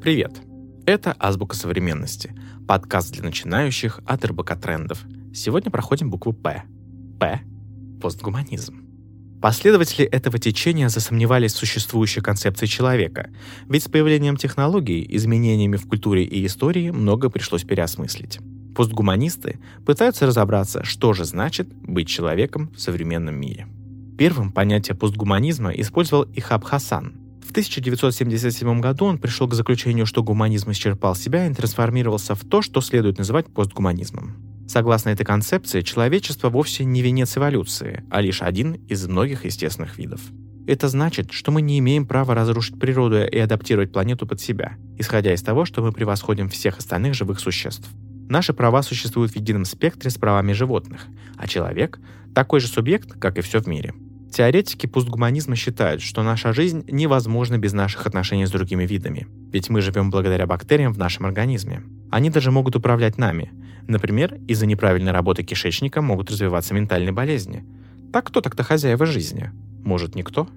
Привет! Это «Азбука современности» — подкаст для начинающих от РБК трендов. Сегодня проходим букву «П». «П» — постгуманизм. Последователи этого течения засомневались в существующей концепции человека, ведь с появлением технологий, изменениями в культуре и истории много пришлось переосмыслить. Постгуманисты пытаются разобраться, что же значит быть человеком в современном мире. Первым понятие постгуманизма использовал Ихаб Хасан. В 1977 году он пришел к заключению, что гуманизм исчерпал себя и трансформировался в то, что следует называть постгуманизмом. Согласно этой концепции, человечество вовсе не венец эволюции, а лишь один из многих естественных видов. Это значит, что мы не имеем права разрушить природу и адаптировать планету под себя, исходя из того, что мы превосходим всех остальных живых существ. Наши права существуют в едином спектре с правами животных, а человек — такой же субъект, как и все в мире. Теоретики постгуманизма считают, что наша жизнь невозможна без наших отношений с другими видами, ведь мы живем благодаря бактериям в нашем организме. Они даже могут управлять нами. Например, из-за неправильной работы кишечника могут развиваться ментальные болезни. Так кто так-то хозяева жизни? Может, никто?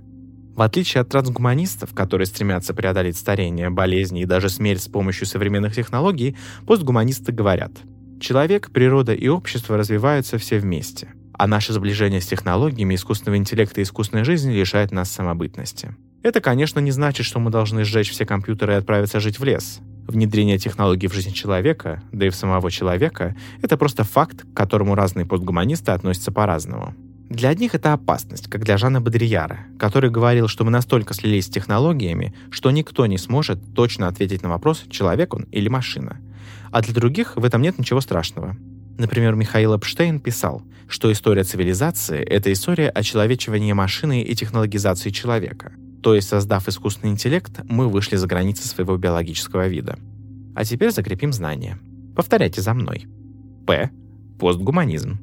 В отличие от трансгуманистов, которые стремятся преодолеть старение, болезни и даже смерть с помощью современных технологий, постгуманисты говорят, человек, природа и общество развиваются все вместе, а наше сближение с технологиями искусственного интеллекта и искусственной жизни лишает нас самобытности. Это, конечно, не значит, что мы должны сжечь все компьютеры и отправиться жить в лес. Внедрение технологий в жизнь человека, да и в самого человека, это просто факт, к которому разные постгуманисты относятся по-разному. Для одних это опасность, как для Жана Бодрияра, который говорил, что мы настолько слились с технологиями, что никто не сможет точно ответить на вопрос, человек он или машина. А для других в этом нет ничего страшного. Например, Михаил Эпштейн писал, что история цивилизации — это история очеловечивания машины и технологизации человека. То есть, создав искусственный интеллект, мы вышли за границы своего биологического вида. А теперь закрепим знания. Повторяйте за мной. П. Постгуманизм.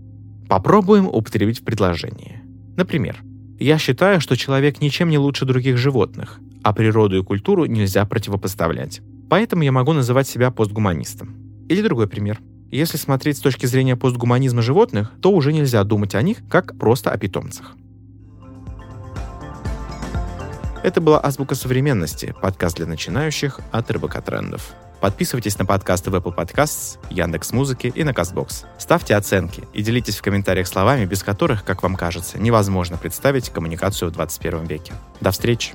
Попробуем употребить в предложении. Например, я считаю, что человек ничем не лучше других животных, а природу и культуру нельзя противопоставлять. Поэтому я могу называть себя постгуманистом. Или другой пример. Если смотреть с точки зрения постгуманизма животных, то уже нельзя думать о них как просто о питомцах. Это была «Азбука современности», подкаст для начинающих от РБК Трендов. Подписывайтесь на подкасты в Apple Podcasts, Яндекс Музыки и на Castbox. Ставьте оценки и делитесь в комментариях словами, без которых, как вам кажется, невозможно представить коммуникацию в 21 веке. До встречи!